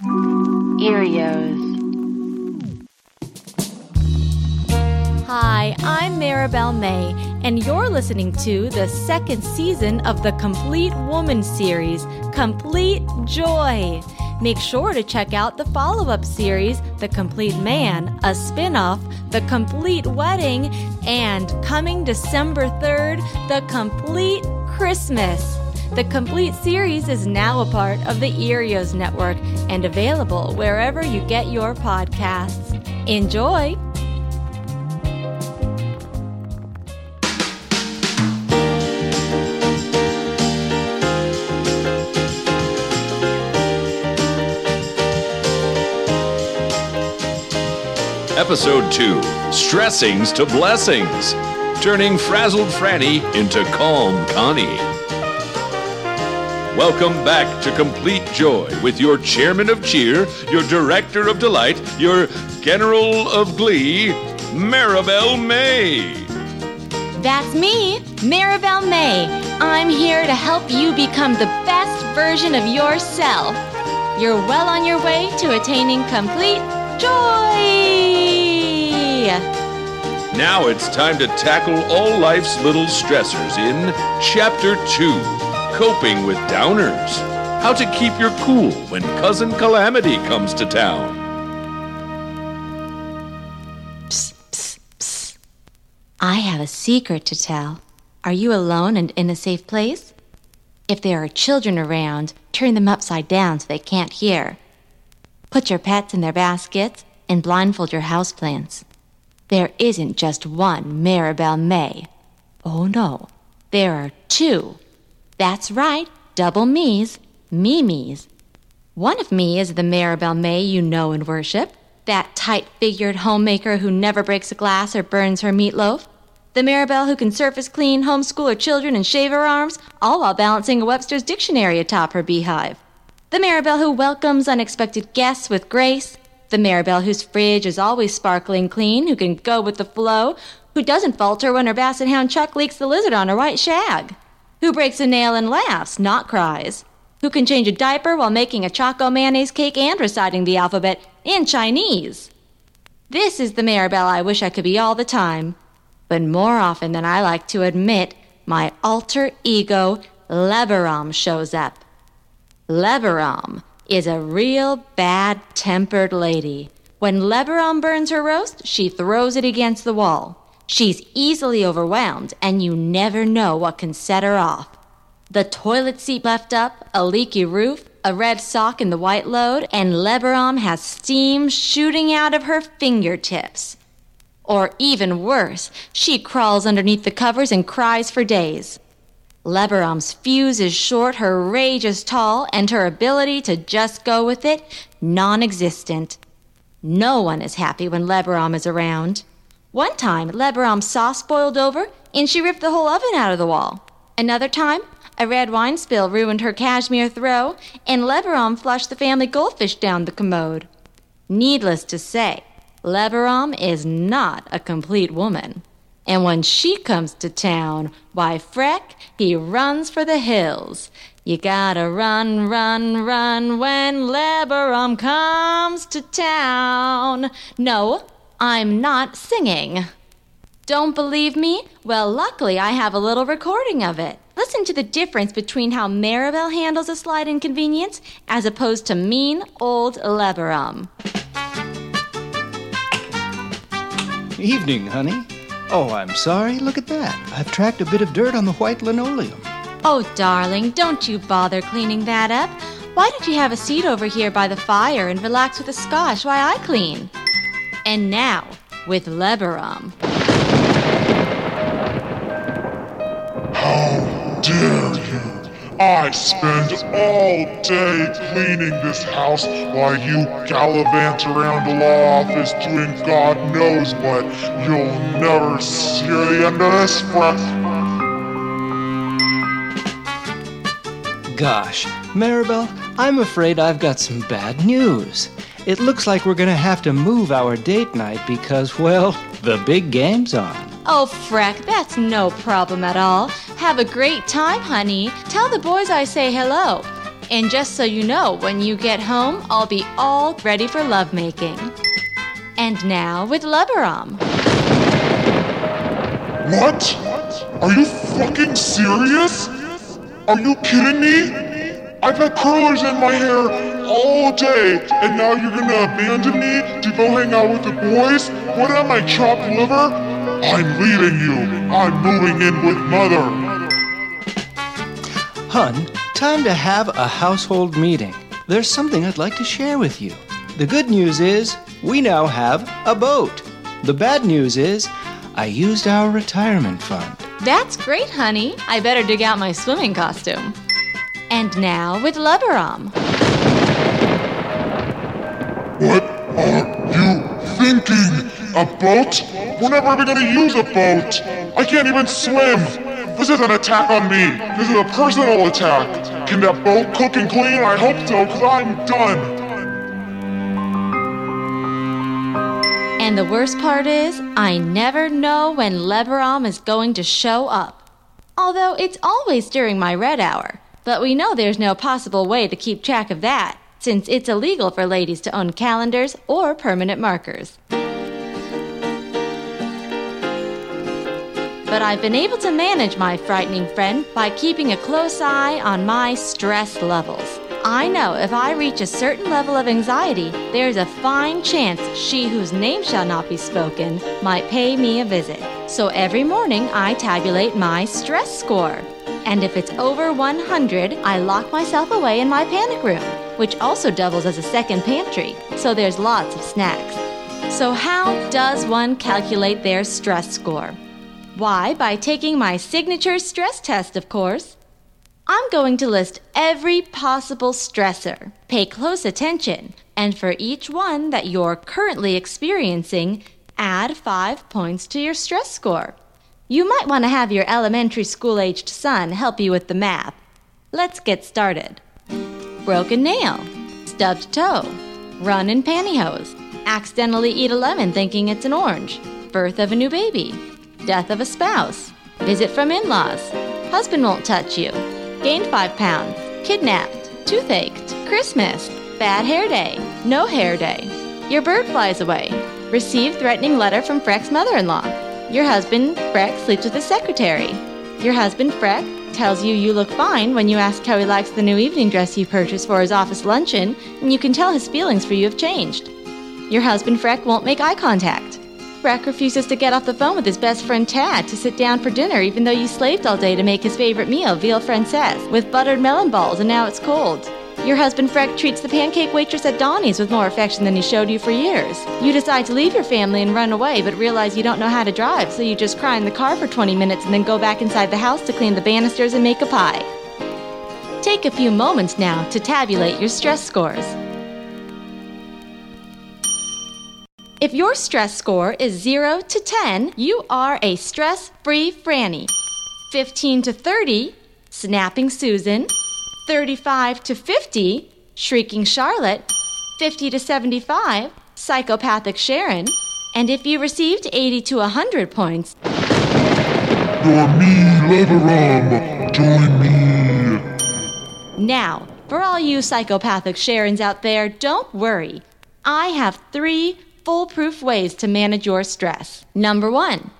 Earios. Hi, I'm Marabel May, and you're listening to the second season of the Complete Woman series, Complete Joy. Make sure to check out the follow up series, The Complete Man, a spin off, The Complete Wedding, and coming December 3rd, The Complete Christmas. The complete series is now a part of the Earios Network and available wherever you get your podcasts. Enjoy! Episode 2 Stressings to Blessings Turning Frazzled Franny into Calm Connie. Welcome back to Complete Joy with your Chairman of Cheer, your Director of Delight, your General of Glee, Marabel May. That's me, Marabel May. I'm here to help you become the best version of yourself. You're well on your way to attaining complete joy. Now it's time to tackle all life's little stressors in Chapter 2 Coping with Downers. How to keep your cool when Cousin Calamity comes to town. Psst, psst, psst. I have a secret to tell. Are you alone and in a safe place? If there are children around, turn them upside down so they can't hear. Put your pets in their baskets and blindfold your houseplants. There isn't just one Marabel May. Oh no, there are two. That's right, double me's, Mimi's. One of me is the Marabel May you know and worship, that tight figured homemaker who never breaks a glass or burns her meatloaf. The Marabel who can surface clean, homeschool her children, and shave her arms, all while balancing a Webster's dictionary atop her beehive. The Marabel who welcomes unexpected guests with grace, the Marabel whose fridge is always sparkling clean, who can go with the flow, who doesn't falter when her basset hound Chuck leaks the lizard on her white shag, who breaks a nail and laughs, not cries, who can change a diaper while making a choco mayonnaise cake and reciting the alphabet in Chinese. This is the Marabel I wish I could be all the time, but more often than I like to admit, my alter ego, Lebaram, shows up. Lebaram is a real bad tempered lady. When Lebaram burns her roast, she throws it against the wall. She's easily overwhelmed, and you never know what can set her off. The toilet seat left up, a leaky roof, a red sock in the white load, and Lebaram has steam shooting out of her fingertips. Or even worse, she crawls underneath the covers and cries for days. Lebaram's fuse is short, her rage is tall, and her ability to just go with it non existent. No one is happy when Lebaram is around. One time, Lebaram's sauce boiled over and she ripped the whole oven out of the wall. Another time, a red wine spill ruined her cashmere throw, and Lebaram flushed the family goldfish down the commode. Needless to say, Lebaram is not a complete woman. And when she comes to town, why, Freck, he runs for the hills. You gotta run, run, run when Lebaram comes to town. No, I'm not singing. Don't believe me? Well, luckily I have a little recording of it. Listen to the difference between how Marabel handles a slight inconvenience as opposed to mean old Lebaram. Evening, honey. Oh, I'm sorry. Look at that. I've tracked a bit of dirt on the white linoleum. Oh, darling, don't you bother cleaning that up. Why don't you have a seat over here by the fire and relax with a scotch while I clean? And now, with Lebaram. How dare you I spend all day cleaning this house while you gallivant around the law office doing God knows what. You'll never see the end of this, Freck. Gosh, Marabel, I'm afraid I've got some bad news. It looks like we're gonna have to move our date night because, well, the big game's on. Oh, Freck, that's no problem at all. Have a great time, honey. Tell the boys I say hello. And just so you know, when you get home, I'll be all ready for lovemaking. And now with Lebaram. What? Are you fucking serious? Are you kidding me? I've had curlers in my hair all day, and now you're gonna abandon me to go hang out with the boys? What am I, chopped liver? I'm leaving you. I'm moving in with mother. Hun, time to have a household meeting. There's something I'd like to share with you. The good news is we now have a boat. The bad news is I used our retirement fund. That's great, honey. I better dig out my swimming costume. And now with Lebaram. What are you thinking? A boat? We're never gonna use a boat. I can't even swim. This is an attack on me. This is a personal attack. Can that boat cook and clean? I hope so, because I'm done. And the worst part is, I never know when Lebaram is going to show up. Although it's always during my red hour. But we know there's no possible way to keep track of that, since it's illegal for ladies to own calendars or permanent markers. But I've been able to manage my frightening friend by keeping a close eye on my stress levels. I know if I reach a certain level of anxiety, there's a fine chance she whose name shall not be spoken might pay me a visit. So every morning I tabulate my stress score. And if it's over 100, I lock myself away in my panic room, which also doubles as a second pantry, so there's lots of snacks. So, how does one calculate their stress score? Why, by taking my signature stress test, of course. I'm going to list every possible stressor. Pay close attention, and for each one that you're currently experiencing, add five points to your stress score. You might want to have your elementary school aged son help you with the math. Let's get started. Broken nail, stubbed toe, run in pantyhose, accidentally eat a lemon thinking it's an orange, birth of a new baby, death of a spouse, visit from in laws, husband won't touch you, gained five pounds, kidnapped, toothache, Christmas, bad hair day, no hair day, your bird flies away, received threatening letter from Freck's mother in law, your husband, Freck, sleeps with his secretary, your husband, Freck, tells you you look fine when you ask how he likes the new evening dress you purchased for his office luncheon, and you can tell his feelings for you have changed. Your husband, Freck, won't make eye contact. Freck refuses to get off the phone with his best friend Tad to sit down for dinner, even though you slaved all day to make his favorite meal, veal francaise, with buttered melon balls, and now it's cold. Your husband Freck treats the pancake waitress at Donnie's with more affection than he showed you for years. You decide to leave your family and run away, but realize you don't know how to drive, so you just cry in the car for 20 minutes and then go back inside the house to clean the banisters and make a pie. Take a few moments now to tabulate your stress scores. If your stress score is 0 to 10, you are a stress free Franny. 15 to 30, snapping Susan. 35 to 50, shrieking Charlotte. 50 to 75, psychopathic Sharon. And if you received 80 to 100 points, You're me, Lebaram. Join me. Now, for all you psychopathic Sharons out there, don't worry. I have three foolproof ways to manage your stress. Number one,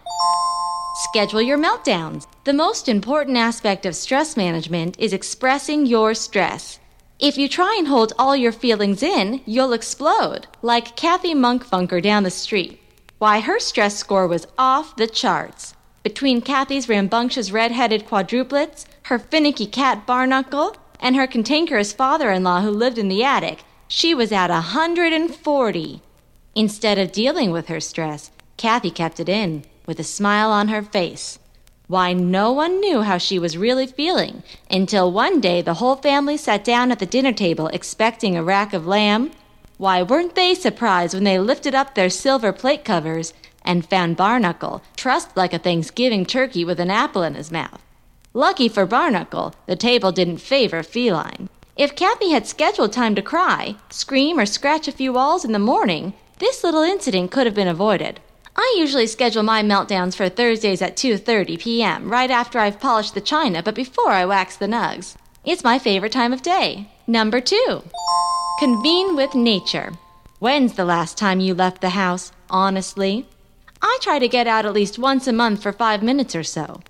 schedule your meltdowns. The most important aspect of stress management is expressing your stress. If you try and hold all your feelings in, you'll explode, like Kathy Monkfunker down the street. Why, her stress score was off the charts. Between Kathy's rambunctious red-headed quadruplets, her finicky cat Barnacle, and her cantankerous father-in-law who lived in the attic, she was at a 140. Instead of dealing with her stress, Kathy kept it in, with a smile on her face. Why, no one knew how she was really feeling until one day the whole family sat down at the dinner table expecting a rack of lamb. Why, weren't they surprised when they lifted up their silver plate covers and found Barnacle trussed like a Thanksgiving turkey with an apple in his mouth? Lucky for Barnacle, the table didn't favor feline. If Kathy had scheduled time to cry, scream, or scratch a few walls in the morning, this little incident could have been avoided. I usually schedule my meltdowns for Thursdays at 2:30 p.m., right after I've polished the china but before I wax the nugs. It's my favorite time of day. Number 2. Convene with nature. When's the last time you left the house, honestly? I try to get out at least once a month for 5 minutes or so.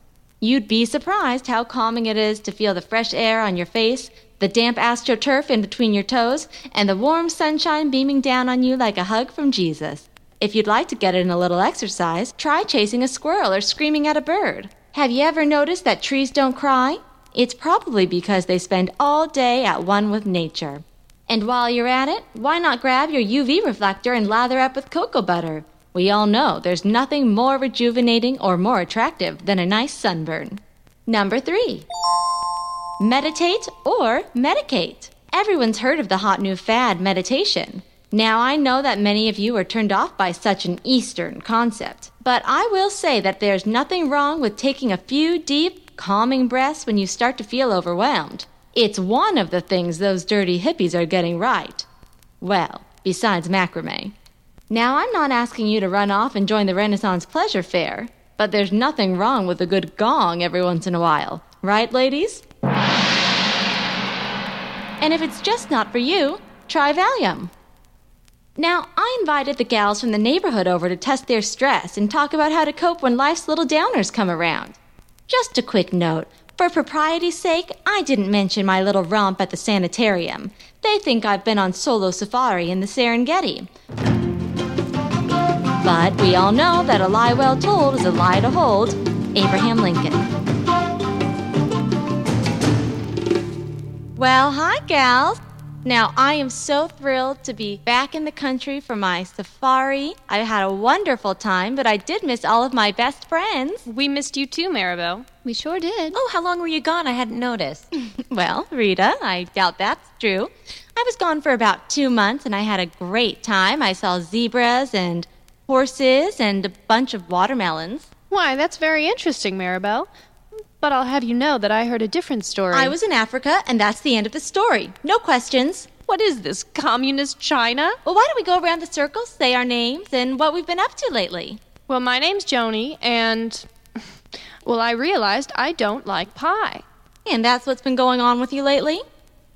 You'd be surprised how calming it is to feel the fresh air on your face, the damp astroturf in between your toes, and the warm sunshine beaming down on you like a hug from Jesus. If you'd like to get in a little exercise, try chasing a squirrel or screaming at a bird. Have you ever noticed that trees don't cry? It's probably because they spend all day at one with nature. And while you're at it, why not grab your UV reflector and lather up with cocoa butter? We all know there's nothing more rejuvenating or more attractive than a nice sunburn. Number three, meditate or medicate. Everyone's heard of the hot new fad, meditation. Now, I know that many of you are turned off by such an Eastern concept, but I will say that there's nothing wrong with taking a few deep, calming breaths when you start to feel overwhelmed. It's one of the things those dirty hippies are getting right. Well, besides macrame. Now, I'm not asking you to run off and join the Renaissance Pleasure Fair, but there's nothing wrong with a good gong every once in a while. Right, ladies? And if it's just not for you, try Valium. Now, I invited the gals from the neighborhood over to test their stress and talk about how to cope when life's little downers come around. Just a quick note for propriety's sake, I didn't mention my little romp at the sanitarium. They think I've been on solo safari in the Serengeti. But we all know that a lie well told is a lie to hold. Abraham Lincoln. Well, hi, gals. Now, I am so thrilled to be back in the country for my safari. I had a wonderful time, but I did miss all of my best friends. We missed you too, Marabel. We sure did. Oh, how long were you gone? I hadn't noticed. well, Rita, I doubt that's true. I was gone for about two months and I had a great time. I saw zebras and horses and a bunch of watermelons. Why, that's very interesting, Marabel. But I'll have you know that I heard a different story. I was in Africa, and that's the end of the story. No questions. What is this, communist China? Well, why don't we go around the circle, say our names, and what we've been up to lately? Well, my name's Joni, and. Well, I realized I don't like pie. And that's what's been going on with you lately?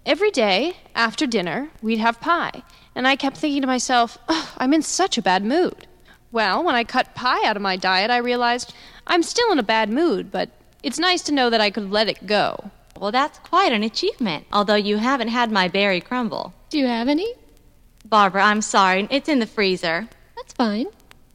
Every day, after dinner, we'd have pie. And I kept thinking to myself, oh, I'm in such a bad mood. Well, when I cut pie out of my diet, I realized I'm still in a bad mood, but it's nice to know that I could let it go. Well, that's quite an achievement, although you haven't had my berry crumble. Do you have any? Barbara, I'm sorry. It's in the freezer. That's fine.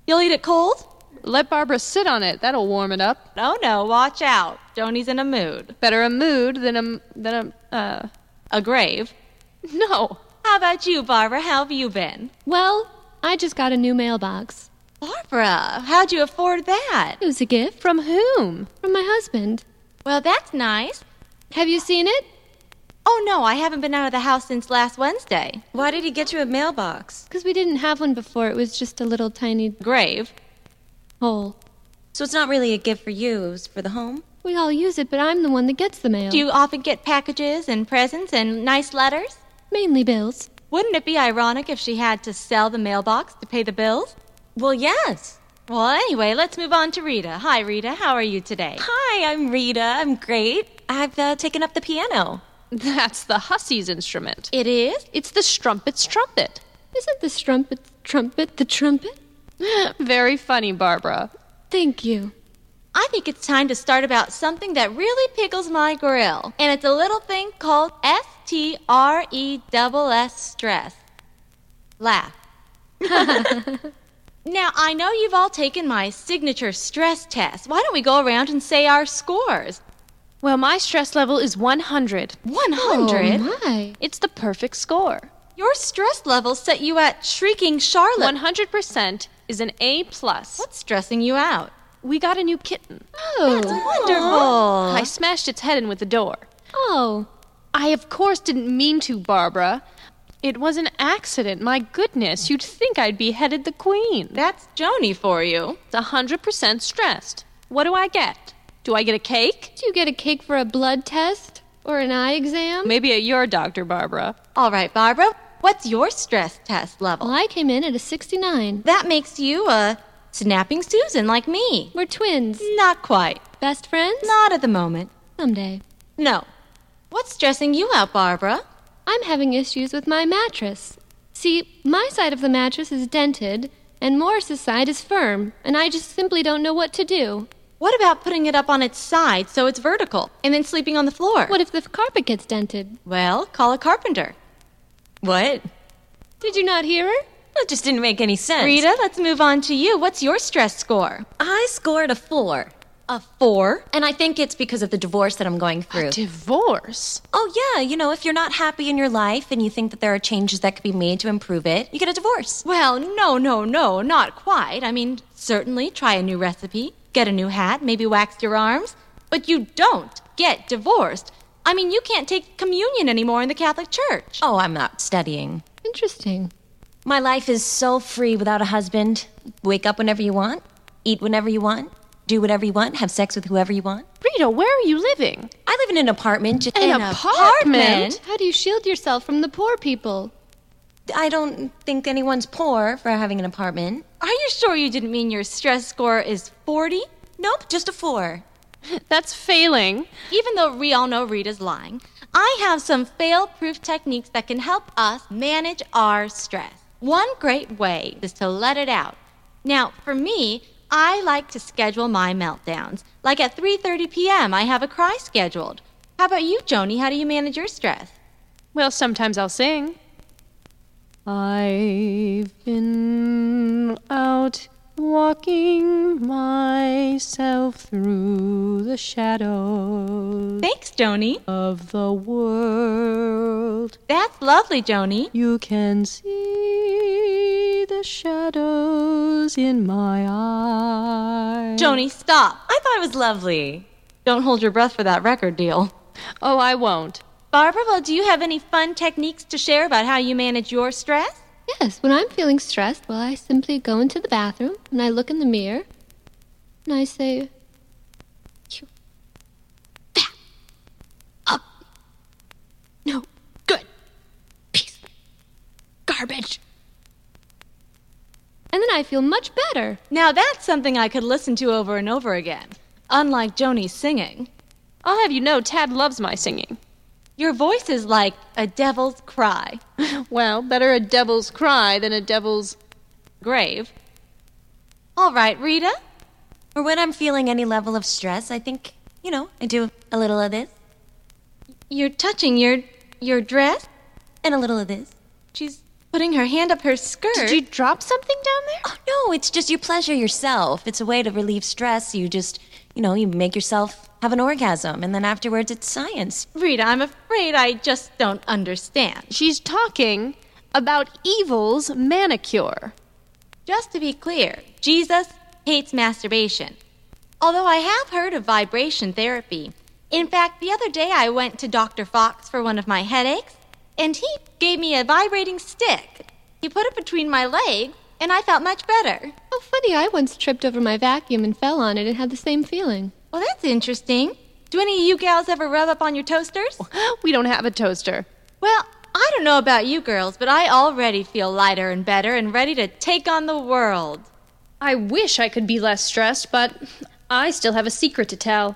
You'll eat it cold? Let Barbara sit on it. That'll warm it up. No, no, watch out. Joni's in a mood. Better a mood than a than a uh a grave. No. How about you, Barbara? How have you been? Well, I just got a new mailbox. Barbara, how'd you afford that? It was a gift. From whom? From my husband. Well, that's nice. Have you seen it? Oh, no, I haven't been out of the house since last Wednesday. Why did he get you a mailbox? Because we didn't have one before. It was just a little tiny grave hole. So it's not really a gift for you, it was for the home? We all use it, but I'm the one that gets the mail. Do you often get packages and presents and nice letters? Mainly bills. Wouldn't it be ironic if she had to sell the mailbox to pay the bills? Well, yes. Well, anyway, let's move on to Rita. Hi, Rita. How are you today? Hi, I'm Rita. I'm great. I've uh, taken up the piano. That's the hussy's instrument. It is? It's the strumpet's trumpet. Isn't the strumpet's trumpet the trumpet? Very funny, Barbara. Thank you. I think it's time to start about something that really pickles my grill. And it's a little thing called S T R E S S stress. Laugh. Now, I know you've all taken my signature stress test. Why don't we go around and say our scores? Well, my stress level is 100. 100? Oh, my. It's the perfect score. Your stress level set you at shrieking Charlotte. 100% is an A+. plus. What's stressing you out? We got a new kitten. Oh. That's wonderful. I smashed its head in with the door. Oh. I, of course, didn't mean to, Barbara. It was an accident. My goodness, you'd think I'd beheaded the queen. That's Joni for you. It's a 100% stressed. What do I get? Do I get a cake? Do you get a cake for a blood test? Or an eye exam? Maybe at your doctor, Barbara. All right, Barbara, what's your stress test level? Well, I came in at a 69. That makes you a snapping Susan like me. We're twins. Not quite. Best friends? Not at the moment. Someday. No. What's stressing you out, Barbara? I'm having issues with my mattress. See, my side of the mattress is dented, and Morris's side is firm, and I just simply don't know what to do. What about putting it up on its side so it's vertical and then sleeping on the floor? What if the carpet gets dented? Well, call a carpenter. What? Did you not hear her? That just didn't make any sense. Rita, let's move on to you. What's your stress score? I scored a four. A four? And I think it's because of the divorce that I'm going through. Divorce? oh, yeah, you know, if you're not happy in your life and you think that there are changes that could be made to improve it, you get a divorce. Well, no, no, no, not quite. I mean, certainly try a new recipe, get a new hat, maybe wax your arms, but you don't get divorced. I mean, you can't take communion anymore in the Catholic Church. Oh, I'm not studying. Interesting. My life is so free without a husband. Wake up whenever you want, eat whenever you want, do whatever you want, have sex with whoever you want. Rita, where are you living? I live in an apartment. Just, An apartment? How do you shield yourself from the poor people? I don't think anyone's poor for having an apartment. Are you sure you didn't mean your stress score is 40? Nope, just a four. That's failing. Even though we all know Rita's lying, I have some fail proof techniques that can help us manage our stress. One great way is to let it out. Now, for me, I like to schedule my meltdowns. Like at 3:30 p.m., I have a cry scheduled. How about you, Joni? How do you manage your stress? Well, sometimes I'll sing. I've been out walking myself through the shadows Thanks, Joni. of the world. That's lovely, Joni. You can see the shadows in my eyes. Joni, stop. I thought it was lovely. Don't hold your breath for that record deal. Oh, I won't. Barbara, well, do you have any fun techniques to share about how you manage your stress? Yes, when I'm feeling stressed, well, I simply go into the bathroom and I look in the mirror and I say, You fat up. No good piece of garbage. And then I feel much better. Now that's something I could listen to over and over again. Unlike Joni's singing. I'll have you know, Tad loves my singing. Your voice is like a devil's cry. Well, better a devil's cry than a devil's. Grave. All right, Rita. Or when I'm feeling any level of stress, I think, you know, I do a little of this You're touching your your dress. and a little of this. She's putting her hand up her skirt. Did you drop something down there? Oh, no, it's just you pleasure yourself. It's a way to relieve stress. You just, you know, you make yourself have an orgasm, and then afterwards it's science. Rita, I'm afraid I just don't understand. She's talking about evil's manicure. Just to be clear, Jesus hates masturbation. Although I have heard of vibration therapy. In fact, the other day I went to Dr. Fox for one of my headaches, and he gave me a vibrating stick. He put it between my legs, and I felt much better. Oh, funny, I once tripped over my vacuum and fell on it and had the same feeling. Well, that's interesting. Do any of you gals ever rub up on your toasters? We don't have a toaster. Well, I don't know about you girls, but I already feel lighter and better and ready to take on the world. I wish I could be less stressed, but I still have a secret to tell.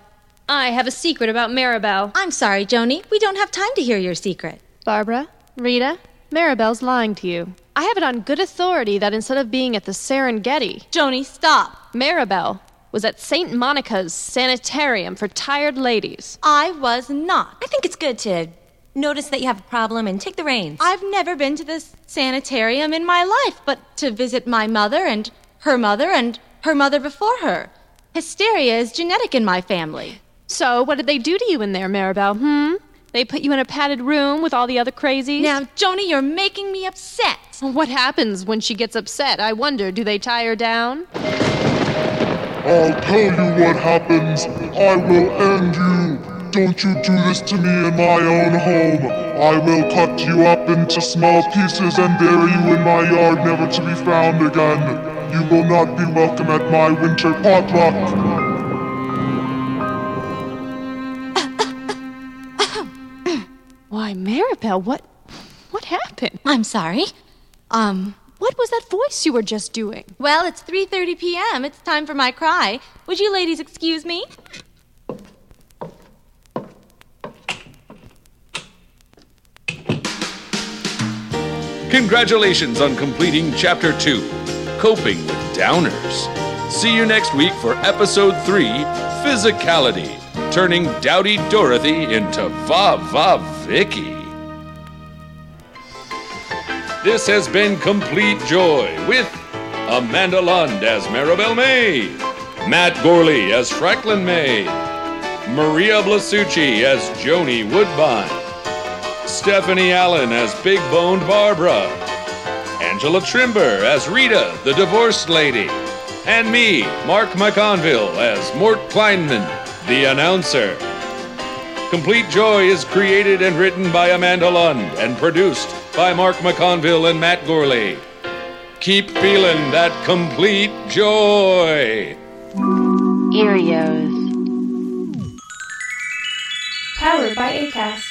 I have a secret about Marabel. I'm sorry, Joni. We don't have time to hear your secret. Barbara, Rita, Marabel's lying to you. I have it on good authority that instead of being at the Serengeti, Joni, stop. Marabel was at St. Monica's sanitarium for tired ladies. I was not. I think it's good to notice that you have a problem and take the reins. I've never been to this sanitarium in my life, but to visit my mother and her mother and her mother before her. Hysteria is genetic in my family. So, what did they do to you in there, Marabel? Hmm? They put you in a padded room with all the other crazies? Now, Joni, you're making me upset. What happens when she gets upset? I wonder, do they tie her down? I'll tell you what happens. I will end you. Don't you do this to me in my own home. I will cut you up into small pieces and bury you in my yard, never to be found again. You will not be welcome at my winter potluck. Marabel, what what happened? I'm sorry. Um, What was that voice you were just doing? well, it's 3:30 p.m. It's time for my cry. Would you ladies excuse me? Congratulations on completing Chapter 2 Coping with Downers. See you next week for Episode 3 Physicality, turning Dowdy Dorothy into Va Va Vicky. This has been Complete Joy with Amanda Lund as Marabel May, Matt Gourley as Franklin May, Maria Blasucci as Joni Woodbine. Stephanie Allyne as Big Boned Barbara, Angela Trimbur as Rita, the divorced lady, and me, Mark McConville, as Mort Kleinman, the announcer. Complete Joy is created and written by Amanda Lund and produced by Mark McConville and Matt Gourley. Keep feeling that complete joy. Earios. Powered by ACAST.